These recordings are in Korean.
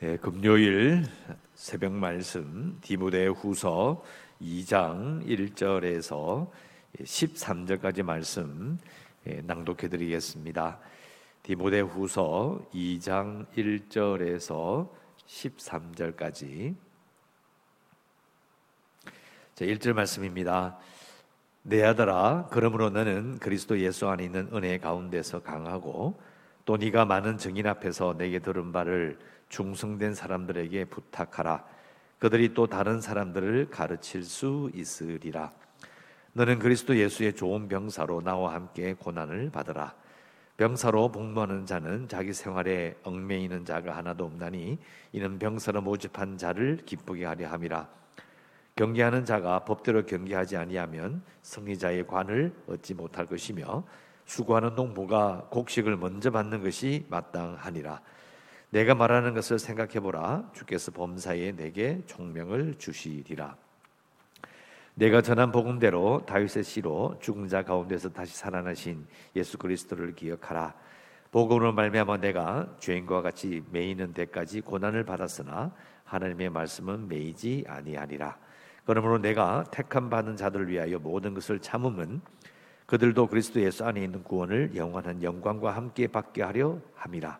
네, 금요일 새벽 말씀 디모데 후서 2장 1절에서 13절까지 말씀 예, 낭독해 드리겠습니다. 디모데 후서 2장 1절에서 13절까지 자, 1절 말씀입니다. 내 아들아 그러므로 너는 그리스도 예수 안에 있는 은혜 가운데서 강하고 또 네가 많은 증인 앞에서 내게 들은 바를 중성된 사람들에게 부탁하라. 그들이 또 다른 사람들을 가르칠 수 있으리라. 너는 그리스도 예수의 좋은 병사로 나와 함께 고난을 받으라. 병사로 복무하는 자는 자기 생활에 얽매이는 자가 하나도 없나니 이는 병사로 모집한 자를 기쁘게 하려 함이라. 경계하는 자가 법대로 경계하지 아니하면 승리자의 관을 얻지 못할 것이며 수고하는 농부가 곡식을 먼저 받는 것이 마땅하니라. 내가 말하는 것을 생각해 보라. 주께서 범사에 내게 총명을 주시리라. 내가 전한 복음대로 다윗의 씨로 죽은 자 가운데서 다시 살아나신 예수 그리스도를 기억하라. 복음으로 말미암아 내가 죄인과 같이 매이는 데까지 고난을 받았으나 하나님의 말씀은 매이지 아니하리라. 그러므로 내가 택함 받은 자들을 위하여 모든 것을 참음은 그들도 그리스도 예수 안에 있는 구원을 영원한 영광과 함께 받게 하려 함이라.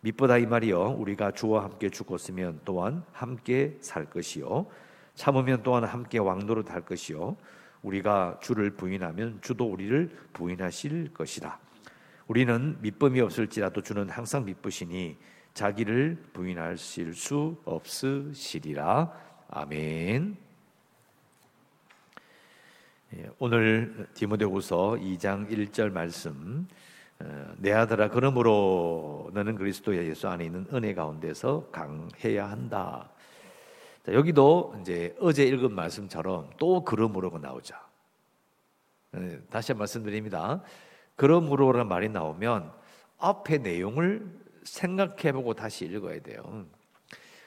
믿보다 이 말이요 우리가 주와 함께 죽었으면 또한 함께 살 것이요 참으면 또한 함께 왕노릇 할 것이요 우리가 주를 부인하면 주도 우리를 부인하실 것이다. 우리는 믿음이 없을지라도 주는 항상 믿으시니 자기를 부인하실 수 없으시리라. 아멘. 예, 오늘 디모데후서 2장 1절 말씀 어, 내 아들아 그러므로 너는 그리스도 예수 안에 있는 은혜 가운데서 강해야 한다. 자, 여기도 이제 어제 읽은 말씀처럼 또 그러므로가 나오죠. 네, 다시 말씀드립니다. 그러므로라는 말이 나오면 앞에 내용을 생각해보고 다시 읽어야 돼요.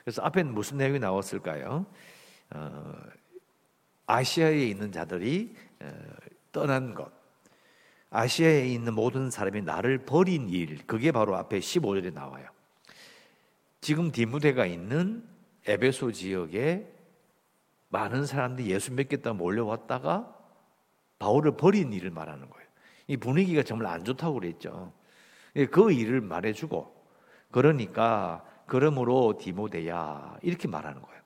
그래서 앞에 무슨 내용이 나왔을까요? 어, 아시아에 있는 자들이 어, 떠난 것, 아시아에 있는 모든 사람이 나를 버린 일, 그게 바로 앞에 15절에 나와요. 지금 디무데가 있는 에베소 지역에 많은 사람들이 예수 믿겠다 몰려왔다가 바울을 버린 일을 말하는 거예요. 이 분위기가 정말 안 좋다고 그랬죠. 예, 그 일을 말해주고, 그러니까, 그러므로 디모데야, 이렇게 말하는 거예요.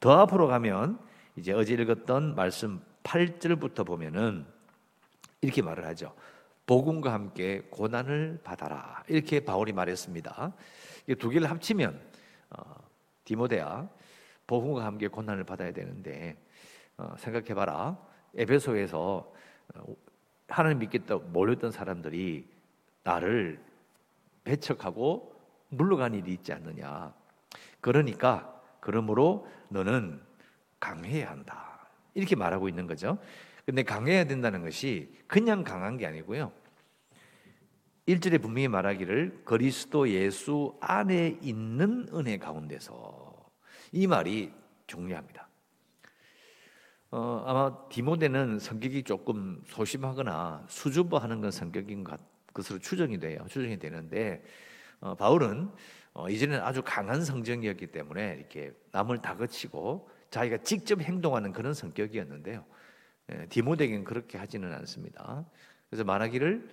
더 앞으로 가면, 이제 어제 읽었던 말씀 8절부터 보면은, 이렇게 말을 하죠. 복음과 함께 고난을 받아라. 이렇게 바울이 말했습니다. 두 개를 합치면 어, 디모데야 복음과 함께 고난을 받아야 되는데 어, 생각해봐라. 에베소에서 어, 하나님 믿겠다 몰렸던 사람들이 나를 배척하고 물러간 일이 있지 않느냐. 그러니까 그러므로 너는 강해야 한다. 이렇게 말하고 있는 거죠. 근데 강해야 된다는 것이 그냥 강한 게 아니고요. 1절에 분명히 말하기를 그리스도 예수 안에 있는 은혜 가운데서 이 말이 중요합니다. 어, 아마 디모데는 성격이 조금 소심하거나 수줍어하는 건 성격인 것, 것으로 추정이 돼요. 추정이 되는데 어, 바울은 어, 이제는 아주 강한 성정이었기 때문에 이렇게 남을 다그치고 자기가 직접 행동하는 그런 성격이었는데요. 예, 디모데에게는 그렇게 하지는 않습니다. 그래서 말하기를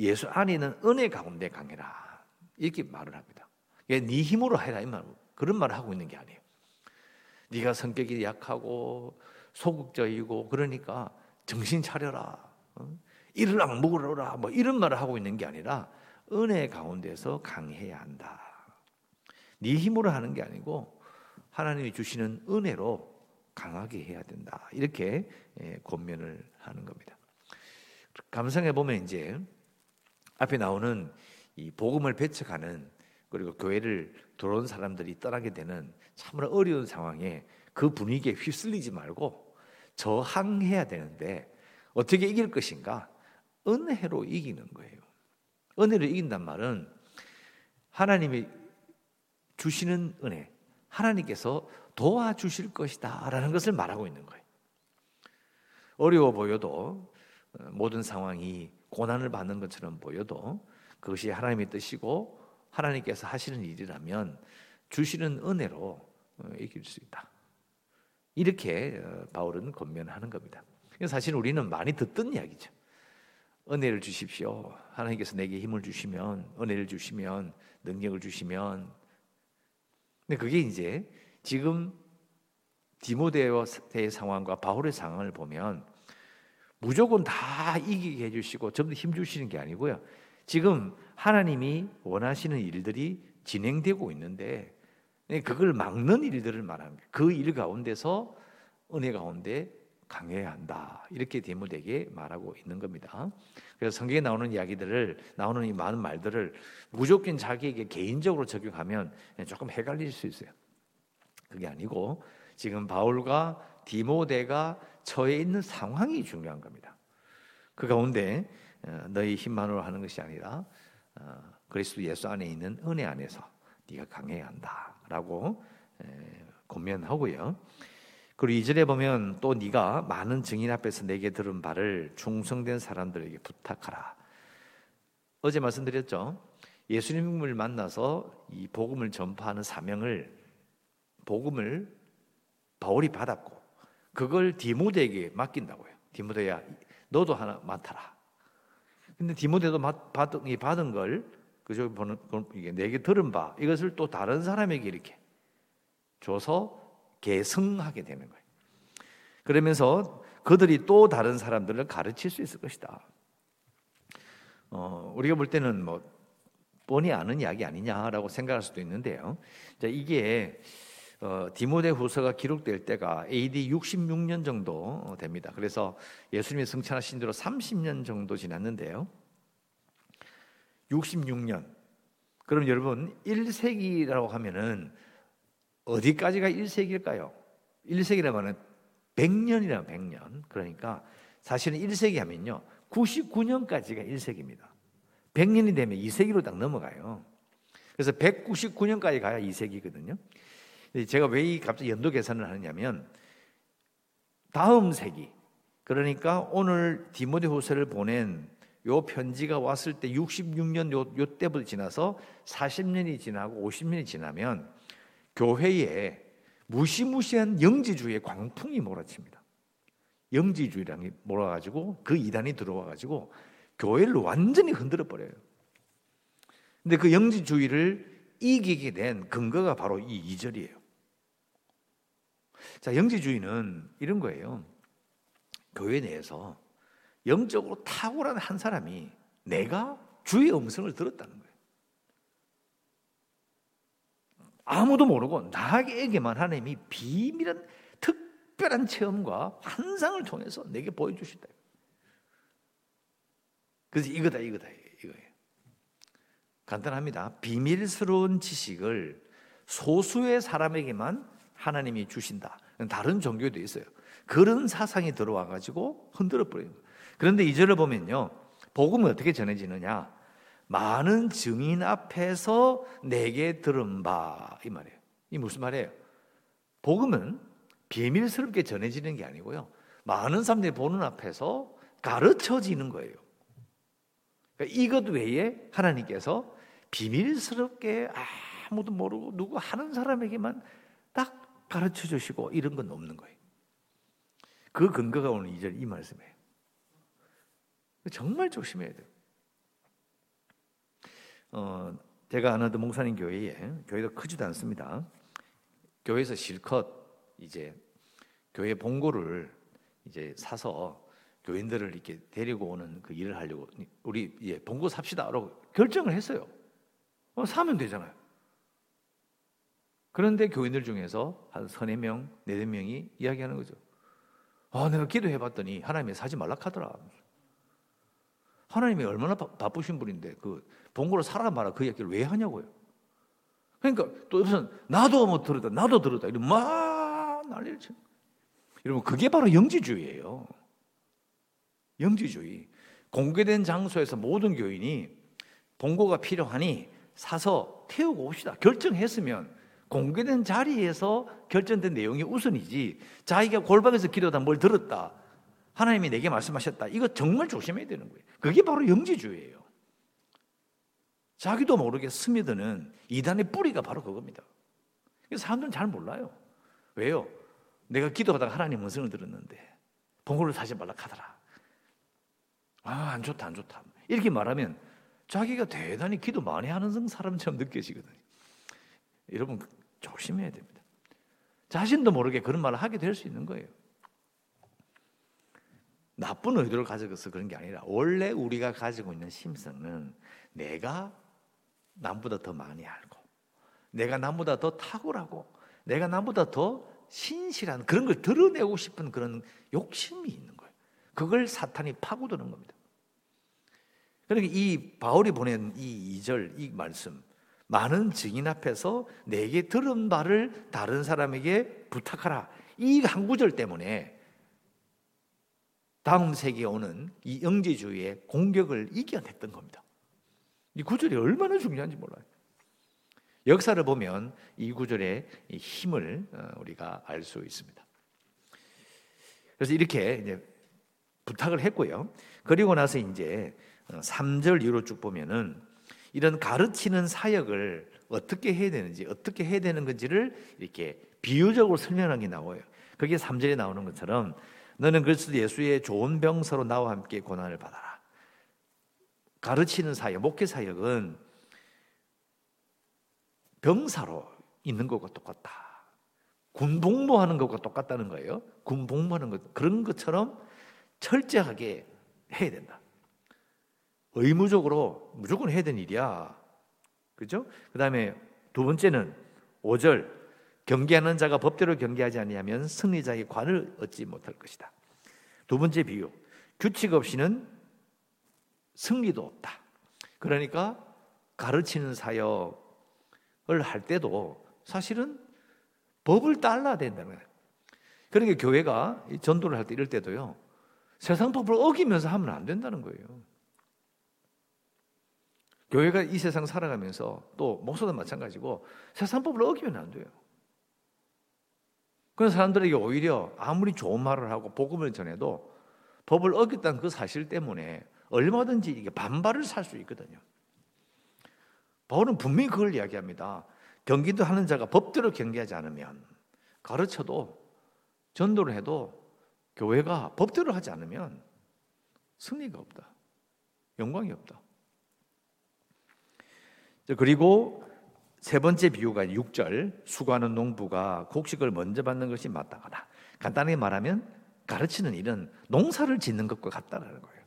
예수 안에 있는 은혜 가운데 강해라 이렇게 말을 합니다. 네 힘으로 해라 이 말, 그런 말을 하고 있는 게 아니에요. 네가 성격이 약하고 소극적이고 그러니까 정신 차려라. 어? 이를 악먹으라 뭐 이런 말을 하고 있는 게 아니라 은혜 가운데서 강해야 한다. 네 힘으로 하는 게 아니고 하나님이 주시는 은혜로 강하게 해야 된다. 이렇게 예, 권면을 하는 겁니다. 감상해 보면 이제 앞에 나오는 이 복음을 배척하는 그리고 교회를 들어온 사람들이 떠나게 되는 참으로 어려운 상황에 그 분위기에 휩쓸리지 말고 저항해야 되는데 어떻게 이길 것인가? 은혜로 이기는 거예요. 은혜로 이긴단 말은 하나님이 주시는 은혜, 하나님께서 도와주실 것이다 라는 것을 말하고 있는 거예요. 어려워 보여도 어, 모든 상황이 고난을 받는 것처럼 보여도 그것이 하나님의 뜻이고 하나님께서 하시는 일이라면 주시는 은혜로 어, 이길 수 있다. 이렇게 어, 바울은 권면하는 겁니다. 사실 우리는 많이 듣던 이야기죠. 은혜를 주십시오. 하나님께서 내게 힘을 주시면, 은혜를 주시면, 능력을 주시면. 근데 그게 이제 지금 디모데의 상황과 바울의 상황을 보면 무조건 다 이기게 해주시고 전부 힘 주시는 게 아니고요. 지금 하나님이 원하시는 일들이 진행되고 있는데 그걸 막는 일들을 말합니다. 그 일 가운데서 은혜 가운데 강해야 한다. 이렇게 디모데에게 말하고 있는 겁니다. 그래서 성경에 나오는 이야기들을 나오는 이 많은 말들을 무조건 자기에게 개인적으로 적용하면 조금 헷갈릴 수 있어요. 그게 아니고 지금 바울과 디모데가 처해 있는 상황이 중요한 겁니다. 그 가운데 어, 너희 힘만으로 하는 것이 아니라 어, 그리스도 예수 안에 있는 은혜 안에서 네가 강해야 한다라고 권면하고요. 그리고 이절에 보면 또 네가 많은 증인 앞에서 내게 들은 바를 충성된 사람들에게 부탁하라. 어제 말씀드렸죠. 예수님을 만나서 이 복음을 전파하는 사명을 복음을 바울이 받았고 그걸 디모데에게 맡긴다고요. 디모데야, 너도 하나 맡아라. 근데 디모데도 받은, 받은 걸 그저 보는 이게 내게 들은 바 이것을 또 다른 사람에게 이렇게 줘서 계승하게 되는 거예요. 그러면서 그들이 또 다른 사람들을 가르칠 수 있을 것이다. 어, 우리가 볼 때는 뭐 뻔히 아는 이야기 아니냐라고 생각할 수도 있는데요. 자, 이게 어, 디모데 후서가 기록될 때가 AD 66년 정도 됩니다. 그래서 예수님이 승천하신 뒤로 30년 정도 지났는데요. 66년. 그럼 여러분 1세기라고 하면은 어디까지가 1세기일까요? 1세기라면 하 100년이라 100년. 그러니까 사실은 1세기 하면요. 99년까지가 1세기입니다. 100년이 되면 2세기로 딱 넘어가요. 그래서 199년까지 가야 2세기거든요. 제가 왜 이 갑자기 연도 계산을 하느냐면 다음 세기 그러니까 오늘 디모데후서를 보낸 요 편지가 왔을 때 66년 요, 요 때부터 지나서 40년이 지나고 50년이 지나면 교회에 무시무시한 영지주의의 광풍이 몰아칩니다. 영지주의라는 게 몰아가지고 그 이단이 들어와가지고 교회를 완전히 흔들어 버려요. 근데 그 영지주의를 이기게 된 근거가 바로 이 2절이에요. 자, 영지주의는 이런 거예요. 교회 내에서 영적으로 탁월한 한 사람이 내가 주의 음성을 들었다는 거예요. 아무도 모르고 나에게만 하나님이 비밀한 특별한 체험과 환상을 통해서 내게 보여주신다. 그래서 이거다, 이거다, 이거예요. 간단합니다. 비밀스러운 지식을 소수의 사람에게만 하나님이 주신다. 다른 종교도 있어요. 그런 사상이 들어와 가지고 흔들어 거예요. 그런데 이절을 보면요. 복음은 어떻게 전해지느냐? 많은 증인 앞에서 내게 들은 바 이 말이에요. 이 무슨 말이에요? 복음은 비밀스럽게 전해지는 게 아니고요. 많은 사람들이 보는 앞에서 가르쳐지는 거예요. 그러니까 이것 외에 하나님께서 비밀스럽게 아무도 모르고 누구 하는 사람에게만 딱 가르쳐 주시고 이런 건 없는 거예요. 그 근거가 오늘 2절 이 말씀이에요. 정말 조심해야 돼요. 어, 제가 아는 목사님 교회에 교회가 크지도 않습니다. 교회에서 실컷 이제 교회 본고를 이제 사서 교인들을 이렇게 데리고 오는 그 일을 하려고 우리 예, 본고 삽시다라고 결정을 했어요. 어, 사면 되잖아요. 그런데 교인들 중에서 한 서너 명, 네네 명이 이야기하는 거죠. 아, 내가 기도해 봤더니 하나님이 사지 말라 하더라. 하나님이 얼마나 바, 쁘신 분인데 그 본고로 살아 말아 그 얘기를 왜 하냐고요. 그러니까 또 무슨 나도 뭐 들었다 나도 들었다 이러면 막 난리를 쳐. 여러분 그게 바로 영지주의예요. 영지주의. 공개된 장소에서 모든 교인이 본고가 필요하니 사서 태우고 옵시다. 결정했으면 공개된 자리에서 결정된 내용이 우선이지 자기가 골방에서 기도다 뭘 들었다 하나님이 내게 말씀하셨다. 이거 정말 조심해야 되는 거예요. 그게 바로 영지주의예요. 자기도 모르게 스미드는 이단의 뿌리가 바로 그겁니다. 사람들은 잘 몰라요. 왜요? 내가 기도하다가 하나님 음성을 들었는데 봉고를 사지 말라 하더라. 아, 안 좋다, 안 좋다. 이렇게 말하면 자기가 대단히 기도 많이 하는 사람처럼 느껴지거든요. 여러분, 조심해야 됩니다. 자신도 모르게 그런 말을 하게 될 수 있는 거예요. 나쁜 의도를 가져서 그런 게 아니라 원래 우리가 가지고 있는 심성은 내가 남보다 더 많이 알고 내가 남보다 더 탁월하고 내가 남보다 더 신실한 그런 걸 드러내고 싶은 그런 욕심이 있는 거예요. 그걸 사탄이 파고드는 겁니다. 그러니까 이 바울이 보낸 이 2절 이 말씀 많은 증인 앞에서 내게 들은 바를 다른 사람에게 부탁하라. 이 한 구절 때문에 다음 세기에 오는 이 영지주의의 공격을 이겨냈던 겁니다. 이 구절이 얼마나 중요한지 몰라요. 역사를 보면 이 구절의 힘을 어, 우리가 알 수 있습니다. 그래서 이렇게 이제 부탁을 했고요. 그리고 나서 이제 3절 어, 이후로 쭉 보면은 이런 가르치는 사역을 어떻게 해야 되는지, 어떻게 해야 되는 건지를 이렇게 비유적으로 설명하는 게 나와요. 그게 3절에 나오는 것처럼 너는 그리스도 예수의 좋은 병사로 나와 함께 고난을 받아라. 가르치는 사역, 목회 사역은 병사로 있는 것과 똑같다. 군 복무하는 것과 똑같다는 거예요. 군 복무하는 것 그런 것처럼 철저하게 해야 된다. 의무적으로 무조건 해야 되는 일이야. 그죠? 그 다음에 두 번째는 5절 경계하는 자가 법대로 경계하지 아니하면 승리자의 관을 얻지 못할 것이다. 두 번째 비유. 규칙 없이는 승리도 없다. 그러니까 가르치는 사역을 할 때도 사실은 법을 따라야 된다는 거예요. 그러니까 교회가 전도를 할 때 이럴 때도요. 세상 법을 어기면서 하면 안 된다는 거예요. 교회가 이 세상 살아가면서 또 목사도 마찬가지고 세상 법을 어기면 안 돼요. 그런 사람들에게 오히려 아무리 좋은 말을 하고 복음을 전해도 법을 어겼다는 그 사실 때문에 얼마든지 이게 반발을 살 수 있거든요. 바울은 분명히 그걸 이야기합니다. 경기도 하는 자가 법대로 경계하지 않으면 가르쳐도 전도를 해도 교회가 법대로 하지 않으면 승리가 없다. 영광이 없다. 그리고 세 번째 비유가 6절 수고하는 농부가 곡식을 먼저 받는 것이 마땅하다. 간단하게 말하면 가르치는 일은 농사를 짓는 것과 같다는 거예요.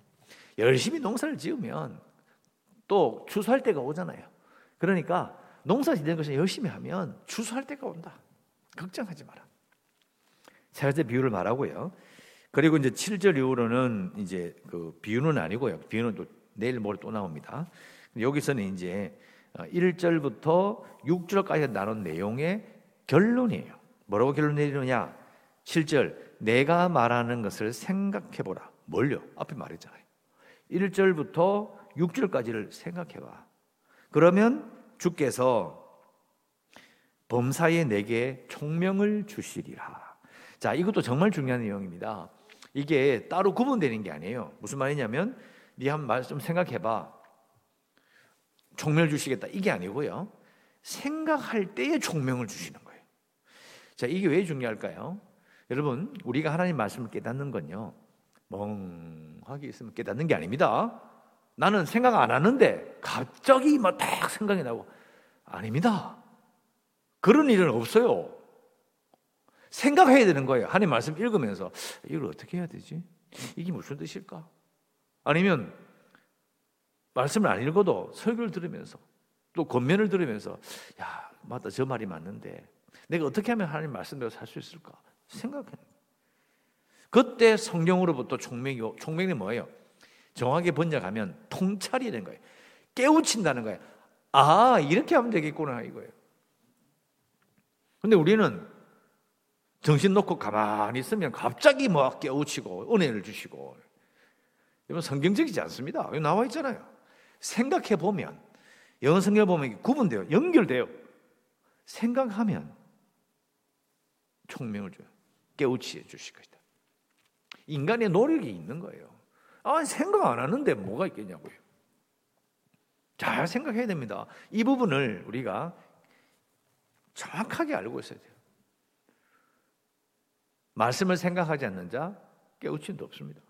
열심히 농사를 지으면 또 추수할 때가 오잖아요. 그러니까 농사 짓는 것을 열심히 하면 추수할 때가 온다. 걱정하지 마라. 세 가지 비유를 말하고요. 그리고 이제 7절 이후로는 이제 그 비유는 아니고요. 비유는 또 내일 모레 또 나옵니다. 여기서는 이제 1절부터 어, 6절까지 나눈 내용의 결론이에요. 뭐라고 결론 내리느냐? 7절 내가 말하는 것을 생각해 보라. 뭘요? 앞에 말했잖아요. 1절부터 6절까지를 생각해 봐. 그러면 주께서 범사에 내게 총명을 주시리라. 자, 이것도 정말 중요한 내용입니다. 이게 따로 구분되는 게 아니에요. 무슨 말이냐면 네 한 말 좀 생각해 봐. 총명을 주시겠다. 이게 아니고요. 생각할 때에 총명을 주시는 거예요. 자, 이게 왜 중요할까요? 여러분, 우리가 하나님 말씀을 깨닫는 건요. 멍하게 있으면 깨닫는 게 아닙니다. 나는 생각 안 하는데 갑자기 막 딱 생각이 나고 아닙니다. 그런 일은 없어요. 생각해야 되는 거예요. 하나님 말씀 읽으면서 이걸 어떻게 해야 되지? 이게 무슨 뜻일까? 아니면 말씀을 안 읽어도 설교를 들으면서 또 권면을 들으면서 야 맞다 저 말이 맞는데 내가 어떻게 하면 하나님 말씀대로 살 수 있을까 생각해. 그때 성경으로부터 총명이 총명이 뭐예요? 정확하게 번역하면 통찰이 되는 거예요. 깨우친다는 거예요. 아 이렇게 하면 되겠구나 이거예요. 근데 우리는 정신 놓고 가만히 있으면 갑자기 뭐 깨우치고 은혜를 주시고 이건 성경적이지 않습니다. 여기 나와 있잖아요. 생각해 보면 영어 성경 보면 구분돼요. 연결돼요. 생각하면 총명을 줘요. 깨우치해 주실 것이다. 인간의 노력이 있는 거예요. 아, 생각 안 하는데 뭐가 있겠냐고요. 잘 생각해야 됩니다. 이 부분을 우리가 정확하게 알고 있어야 돼요. 말씀을 생각하지 않는 자 깨우침도 없습니다.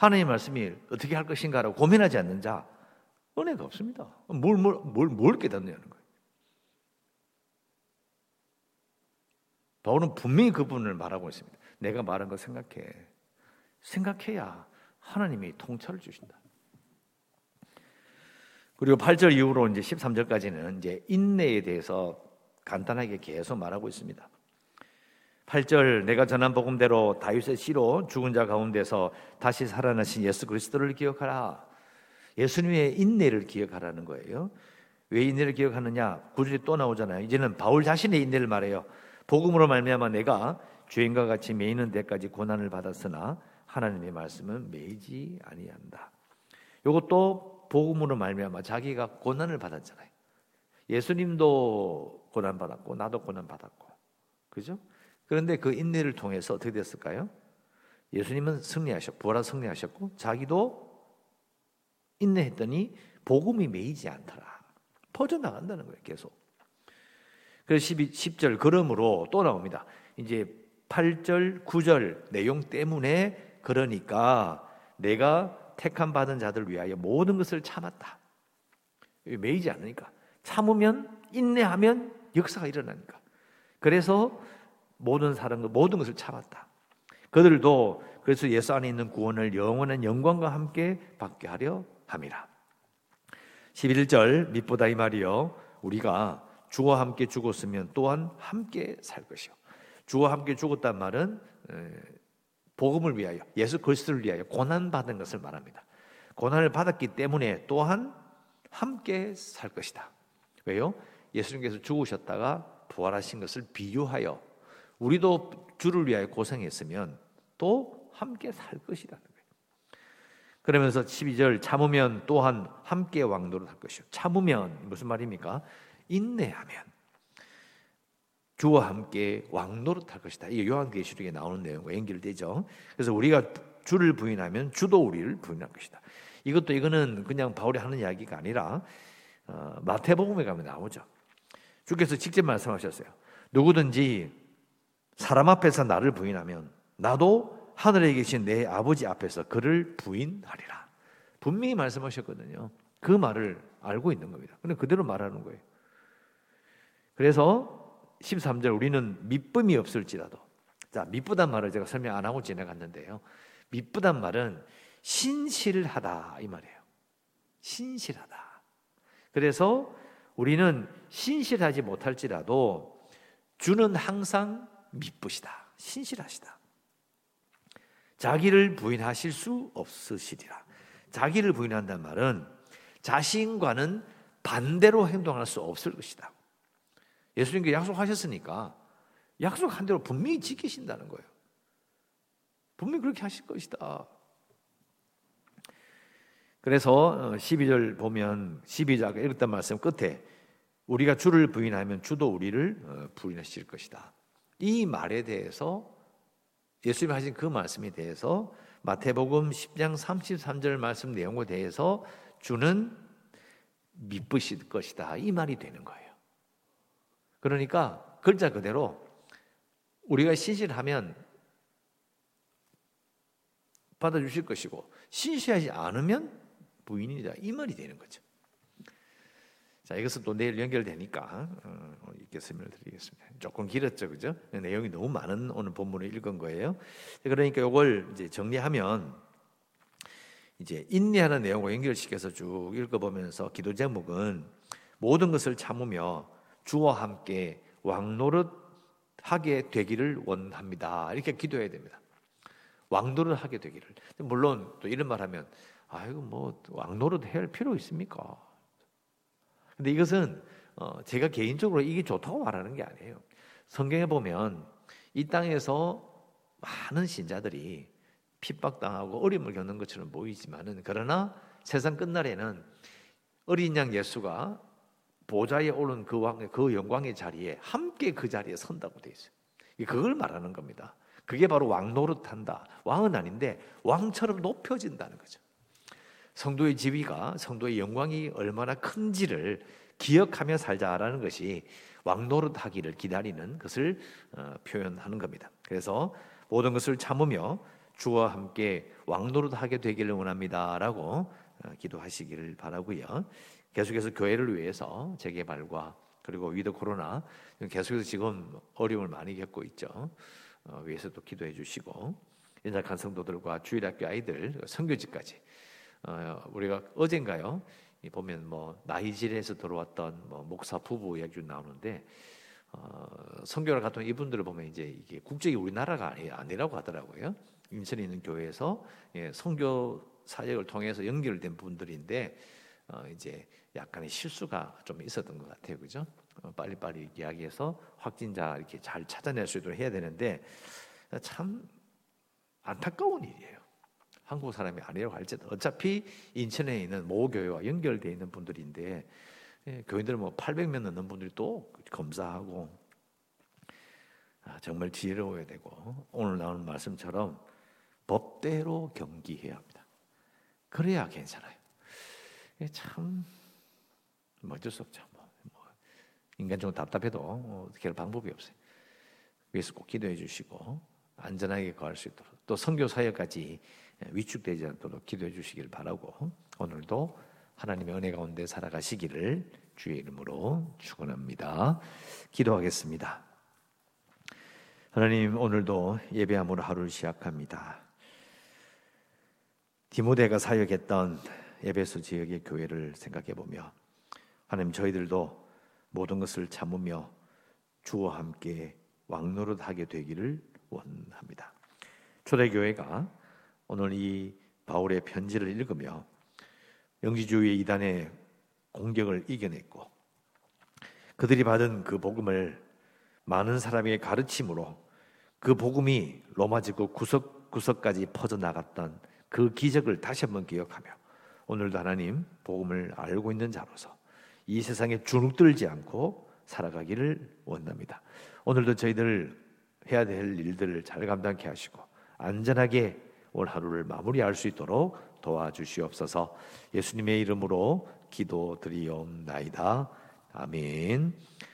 하나님 말씀이 어떻게 할 것인가라고 고민하지 않는 자 은혜가 없습니다. 뭘, 뭘, 뭘, 뭘 깨닫느냐는 거예요. 바울은 분명히 그 부분을 말하고 있습니다. 내가 말한 거 생각해. 생각해야 하나님이 통찰을 주신다. 그리고 8절 이후로 이제 13절까지는 이제 인내에 대해서 간단하게 계속 말하고 있습니다. 8절 내가 전한 복음대로 다윗의 씨로 죽은 자 가운데서 다시 살아나신 예수 그리스도를 기억하라. 예수님의 인내를 기억하라는 거예요. 왜 인내를 기억하느냐? 구절이 또 나오잖아요. 이제는 바울 자신의 인내를 말해요. 복음으로 말미암아 내가 죄인과 같이 매이는 데까지 고난을 받았으나 하나님의 말씀은 매이지 아니한다. 이것도 복음으로 말미암아 자기가 고난을 받았잖아요. 예수님도 고난 받았고 나도 고난 받았고. 그죠? 그런데 그 인내를 통해서 어떻게 됐을까요? 예수님은 승리하셨고 부활한 승리하셨고 자기도 인내했더니 복음이 매이지 않더라. 퍼져 나간다는 거예요, 계속. 그래서 12, 10절 그러므로 또 나옵니다. 이제 8절, 9절 내용 때문에 그러니까 내가 택함 받은 자들 위하여 모든 것을 참았다. 매이지 않으니까 참으면 인내하면 역사가 일어나니까. 그래서 모든 사람 모든 것을 참았다. 그들도 그래서 예수 안에 있는 구원을 영원한 영광과 함께 받게 하려 함이라. 11절 밑보다 이 말이요 우리가 주와 함께 죽었으면 또한 함께 살 것이요. 주와 함께 죽었단 말은 복음을 위하여 예수 그리스도를 위하여 고난 받은 것을 말합니다. 고난을 받았기 때문에 또한 함께 살 것이다. 왜요? 예수님께서 죽으셨다가 부활하신 것을 비유하여 우리도 주를 위하여 고생했으면 또 함께 살 거예요. 그러면서 12절 참으면 또한 함께 왕노릇 할 것이요. 참으면 무슨 말입니까? 인내하면 주와 함께 왕노릇 할 것이다. 이게 요한계시록에 나오는 내용과 연결되죠. 그래서 우리가 주를 부인하면 주도 우리를 부인할 것이다. 이것도 이거는 그냥 바울이 하는 이야기가 아니라 어, 마태복음에 가면 나오죠. 주께서 직접 말씀하셨어요. 누구든지 사람 앞에서 나를 부인하면 나도 하늘에 계신 내 아버지 앞에서 그를 부인하리라. 분명히 말씀하셨거든요. 그 말을 알고 있는 겁니다. 근데 그대로 말하는 거예요. 그래서 13절 우리는 믿음이 없을지라도 자, 믿부단 말을 제가 설명 안 하고 지나갔는데요. 믿부단 말은 신실하다 이 말이에요. 신실하다. 그래서 우리는 신실하지 못할지라도 주는 항상 믿으시다. 신실하시다. 자기를 부인하실 수 없으시리라. 자기를 부인한다는 말은 자신과는 반대로 행동할 수 없을 것이다. 예수님께 약속하셨으니까 약속한 대로 분명히 지키신다는 거예요. 분명히 그렇게 하실 것이다. 그래서 12절 어, 보면 12절 읽었던 말씀 끝에 우리가 주를 부인하면 주도 우리를 어, 부인하실 것이다. 이 말에 대해서 예수님이 하신 그 말씀에 대해서 마태복음 10장 33절 말씀 내용에 대해서 주는 믿으실 것이다. 이 말이 되는 거예요. 그러니까 글자 그대로 우리가 신실하면 받아주실 것이고 신실하지 않으면 부인이다. 이 말이 되는 거죠. 자, 이것은 또 내일 연결되니까 어, 이렇게 설명을 드리겠습니다. 조금 길었죠, 그죠? 내용이 너무 많은 오늘 본문을 읽은 거예요. 그러니까 이걸 이제 정리하면 이제 인내하는 내용과 연결시켜서 쭉 읽어보면서 기도 제목은 모든 것을 참으며 주와 함께 왕노릇 하게 되기를 원합니다. 이렇게 기도해야 됩니다. 왕노릇 하게 되기를. 물론 또 이런 말하면 아이고 뭐 왕노릇 해야 할 필요 있습니까? 근데 이것은 어, 제가 개인적으로 이게 좋다고 말하는 게 아니에요. 성경에 보면 이 땅에서 많은 신자들이 핍박당하고 어려움을 겪는 것처럼 보이지만은 그러나 세상 끝날에는 어린 양 예수가 보좌에 오른 그 왕의 그 영광의 자리에 함께 그 자리에 선다고 돼 있어요. 그걸 말하는 겁니다. 그게 바로 왕 노릇한다. 왕은 아닌데 왕처럼 높여진다는 거죠. 성도의 지위가 성도의 영광이 얼마나 큰지를 기억하며 살자라는 것이 왕노릇하기를 기다리는 것을 어, 표현하는 겁니다. 그래서 모든 것을 참으며 주와 함께 왕노릇하게 되기를 원합니다라고 어, 기도하시기를 바라고요. 계속해서 교회를 위해서 재개발과 그리고 위드 코로나 계속해서 지금 어려움을 많이 겪고 있죠. 어, 위해서도 기도해 주시고 연약한 성도들과 주일학교 아이들 선교지까지 어, 우리가 어젠가요 보면 뭐 나이지리아에서 들어왔던 뭐 목사 부부 이야기 나오는데 어, 선교를 갔던 이분들을 보면 이제 이게 국적이 우리나라가 아니, 아니라고 하더라고요. 인천에 있는 교회에서 예, 선교 사역을 통해서 연결된 분들인데 어, 이제 약간의 실수가 좀 있었던 것 같아요, 그죠? 어, 빨리빨리 이야기해서 확진자 이렇게 잘 찾아낼 수 있도록 해야 되는데 참 안타까운 일이에요. 한국 사람이 아니라고 할지도 어차피 인천에 있는 모 교회와 연결되어 있는 분들인데 예, 교인들 뭐 800명 넘는 분들이 또 검사하고 아, 정말 지혜로워야 되고 오늘 나오는 말씀처럼 법대로 경기해야 합니다. 그래야 괜찮아요. 참뭐 어쩔 수 없죠. 뭐, 뭐 인간적으로 답답해도 어떻게 할 방법이 없어요. 위해서 꼭 기도해 주시고 안전하게 거할 수 있도록 또 선교 사역까지 위축되지 않도록 기도해 주시길 바라고 오늘도 하나님의 은혜 가운데 살아가시기를 주의 이름으로 축원합니다. 기도하겠습니다. 하나님 오늘도 예배함으로 하루를 시작합니다. 디모데가 사역했던 에베소 지역의 교회를 생각해 보며 하나님 저희들도 모든 것을 참으며 주와 함께 왕노릇하게 되기를 원합니다. 초대교회가 오늘 이 바울의 편지를 읽으며 영지주의 이단의 공격을 이겨냈고 그들이 받은 그 복음을 많은 사람에게 가르침으로 그 복음이 로마 지구 구석구석까지 퍼져나갔던 그 기적을 다시 한번 기억하며 오늘도 하나님 복음을 알고 있는 자로서 이 세상에 주눅들지 않고 살아가기를 원합니다. 오늘도 저희들 해야 될 일들을 잘 감당케 하시고 안전하게 올 하루를 마무리할 수 있도록 도와주시옵소서. 예수님의 이름으로 기도드리옵나이다. 아멘.